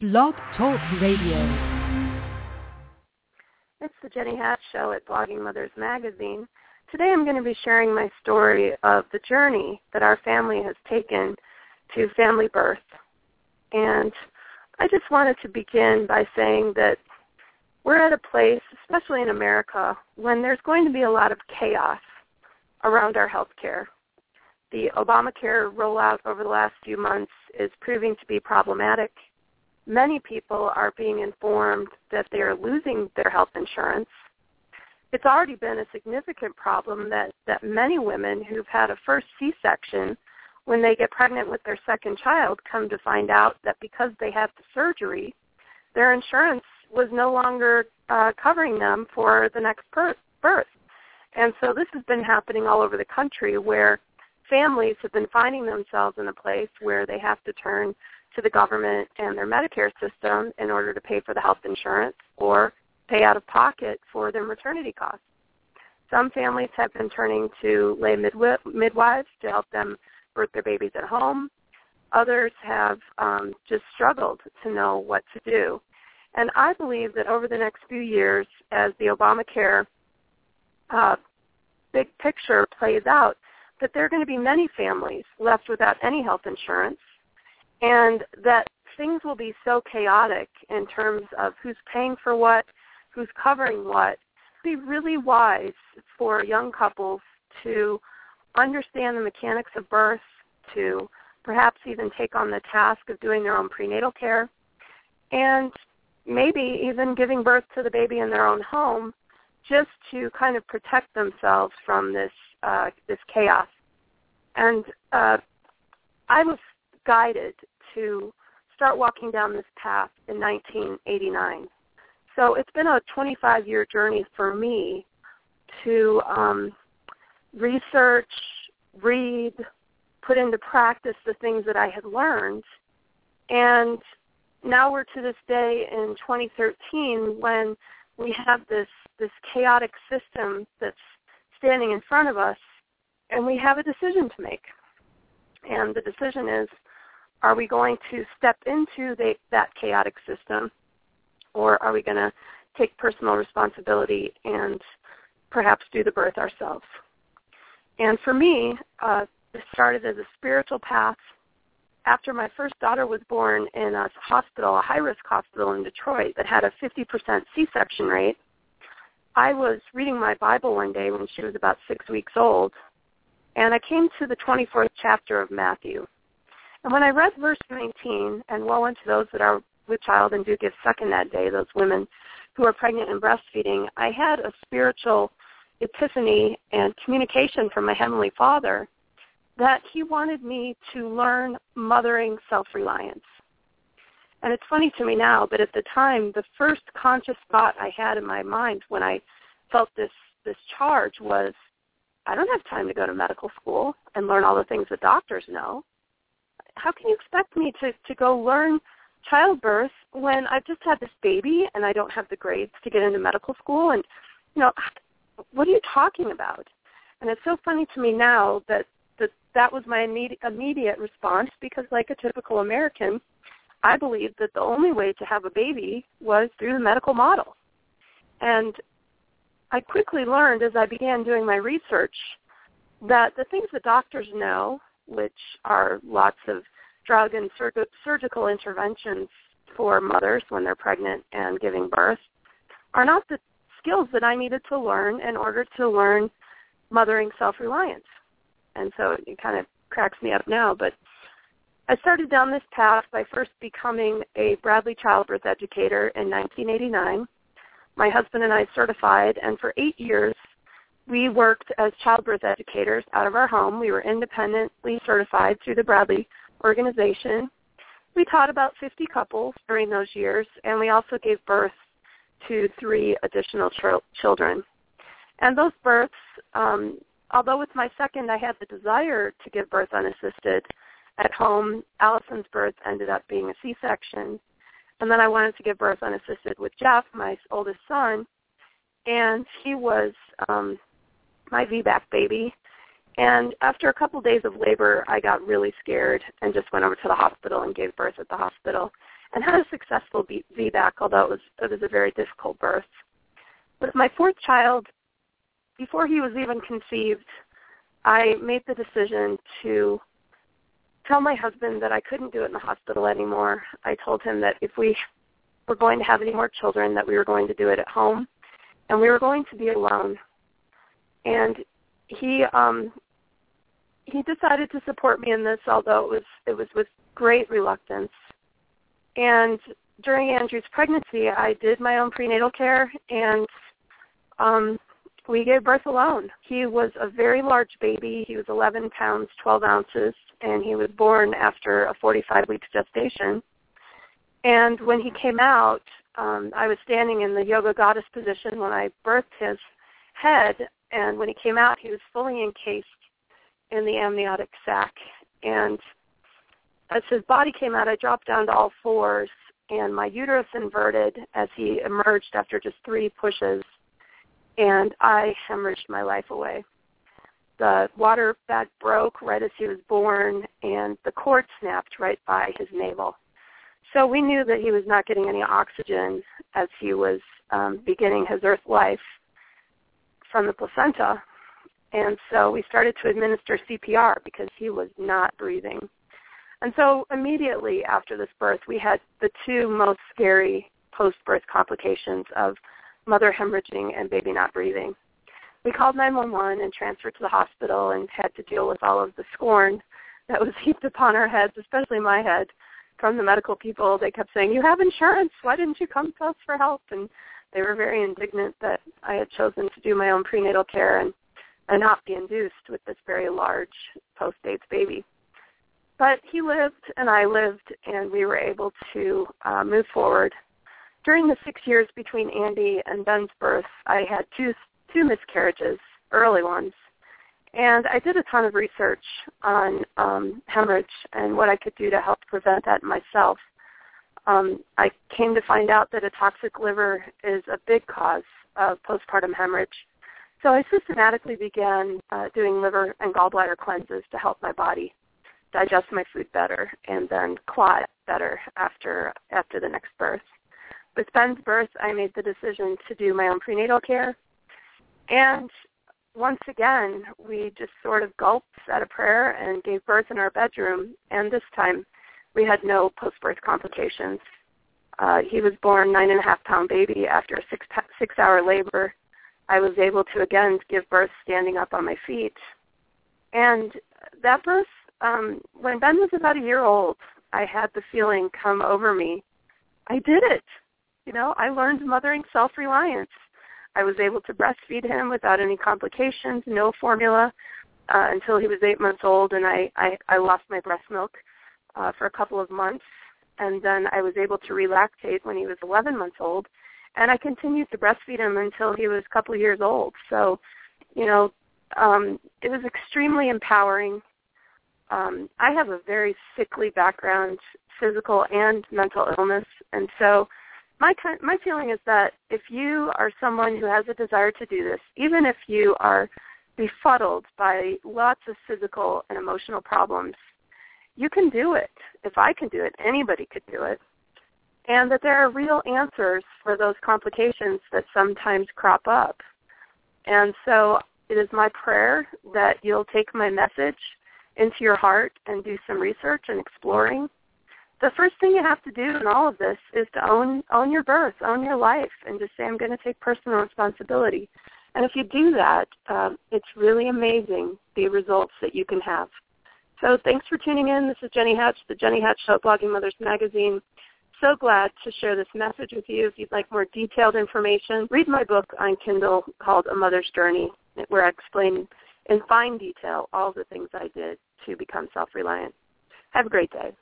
Blog Talk Radio. It's the Jenny Hatch Show at Blogging Mothers Magazine. Today I'm going to be sharing my story of the journey that our family has taken to family birth. And I just wanted to begin by saying that we're at a place, especially in America, when there's going to be a lot of chaos around our health care. The Obamacare rollout over the last few months is proving to be problematic many people are being informed that they are losing their health insurance. It's already been a significant problem that, that many women who've had a first C-section, when they get pregnant with their second child, come to find out that because they had the surgery, their insurance was no longer uh, covering them for the next birth. And so this has been happening all over the country where families have been finding themselves in a place where they have to turn to the government and their Medicare system in order to pay for the health insurance or pay out of pocket for their maternity costs. Some families have been turning to lay midwives to help them birth their babies at home. Others have um, just struggled to know what to do. And I believe that over the next few years, as the Obamacare uh, big picture plays out, that there are going to be many families left without any health insurance and that things will be so chaotic in terms of who's paying for what, who's covering what. It'd be really wise for young couples to understand the mechanics of birth, to perhaps even take on the task of doing their own prenatal care, and maybe even giving birth to the baby in their own home just to kind of protect themselves from this uh, this chaos. And uh, I was guided to start walking down this path in 1989. So it's been a 25-year journey for me to um, research, read, put into practice the things that I had learned. And now we're to this day in 2013 when we have this, this chaotic system that's standing in front of us and we have a decision to make. And the decision is are we going to step into the, that chaotic system or are we going to take personal responsibility and perhaps do the birth ourselves? And for me, uh, this started as a spiritual path. After my first daughter was born in a hospital, a high-risk hospital in Detroit that had a 50% C-section rate, I was reading my Bible one day when she was about six weeks old, and I came to the 24th chapter of Matthew. And when I read verse 19, and woe unto those that are with child and do give suck in that day, those women who are pregnant and breastfeeding, I had a spiritual epiphany and communication from my Heavenly Father that he wanted me to learn mothering self-reliance. And it's funny to me now, but at the time, the first conscious thought I had in my mind when I felt this, this charge was, I don't have time to go to medical school and learn all the things that doctors know how can you expect me to, to go learn childbirth when I've just had this baby and I don't have the grades to get into medical school? And, you know, what are you talking about? And it's so funny to me now that that, that was my immediate, immediate response because like a typical American, I believed that the only way to have a baby was through the medical model. And I quickly learned as I began doing my research that the things that doctors know which are lots of drug and sur- surgical interventions for mothers when they're pregnant and giving birth, are not the skills that I needed to learn in order to learn mothering self-reliance. And so it kind of cracks me up now, but I started down this path by first becoming a Bradley childbirth educator in 1989. My husband and I certified, and for eight years we worked as childbirth educators out of our home. We were independently certified through the Bradley organization. We taught about 50 couples during those years, and we also gave birth to three additional ch- children. And those births, um, although with my second I had the desire to give birth unassisted at home, Allison's birth ended up being a C-section. And then I wanted to give birth unassisted with Jeff, my oldest son, and he was um, my VBAC baby. And after a couple days of labor, I got really scared and just went over to the hospital and gave birth at the hospital. and had a successful VBAC, although it was it was a very difficult birth. With my fourth child, before he was even conceived, I made the decision to tell my husband that I couldn't do it in the hospital anymore. I told him that if we were going to have any more children, that we were going to do it at home, and we were going to be alone. And he um, he decided to support me in this, although it was it was with great reluctance. And during Andrew's pregnancy, I did my own prenatal care, and um, we gave birth alone. He was a very large baby. He was 11 pounds 12 ounces, and he was born after a 45 weeks gestation. And when he came out, um, I was standing in the yoga goddess position when I birthed his head, and when he came out, he was fully encased in the amniotic sac. And as his body came out, I dropped down to all fours, and my uterus inverted as he emerged after just three pushes, and I hemorrhaged my life away. The water bag broke right as he was born, and the cord snapped right by his navel. So we knew that he was not getting any oxygen as he was um, beginning his earth life from the placenta. And so we started to administer CPR because he was not breathing. And so immediately after this birth, we had the two most scary post-birth complications of mother hemorrhaging and baby not breathing. We called 911 and transferred to the hospital and had to deal with all of the scorn that was heaped upon our heads, especially my head, from the medical people. They kept saying, "You have insurance. Why didn't you come to us for help?" And they were very indignant that I had chosen to do my own prenatal care and, and not be induced with this very large post-dates baby. But he lived and I lived, and we were able to uh, move forward. During the six years between Andy and Ben's birth, I had two two miscarriages, early ones, and I did a ton of research on um, hemorrhage and what I could do to help prevent that myself. Um, I came to find out that a toxic liver is a big cause of postpartum hemorrhage. So I systematically began uh, doing liver and gallbladder cleanses to help my body digest my food better and then clot better after after the next birth. With Ben's birth, I made the decision to do my own prenatal care. And once again, we just sort of gulped, said a prayer, and gave birth in our bedroom. And this time, we had no post-birth complications. Uh, he was born nine and a half pound baby after a six six hour labor. I was able to again give birth standing up on my feet, and that birth, um, when Ben was about a year old, I had the feeling come over me. I did it. You know, I learned mothering self-reliance. I was able to breastfeed him without any complications, no formula, uh, until he was eight months old, and I, I, I lost my breast milk uh, for a couple of months, and then I was able to relactate when he was 11 months old, and I continued to breastfeed him until he was a couple of years old. So, you know, um, it was extremely empowering. Um, I have a very sickly background, physical and mental illness, and so my my feeling is that if you are someone who has a desire to do this, even if you are befuddled by lots of physical and emotional problems, you can do it. If I can do it, anybody could do it. And that there are real answers for those complications that sometimes crop up. And so it is my prayer that you'll take my message into your heart and do some research and exploring. The first thing you have to do in all of this is to own own your birth, own your life, and just say, I'm going to take personal responsibility. And if you do that, um, it's really amazing the results that you can have. So thanks for tuning in. This is Jenny Hatch, the Jenny Hatch Show, Blogging Mothers Magazine. So glad to share this message with you. If you'd like more detailed information, read my book on Kindle called A Mother's Journey, where I explain in fine detail all the things I did to become self-reliant. Have a great day.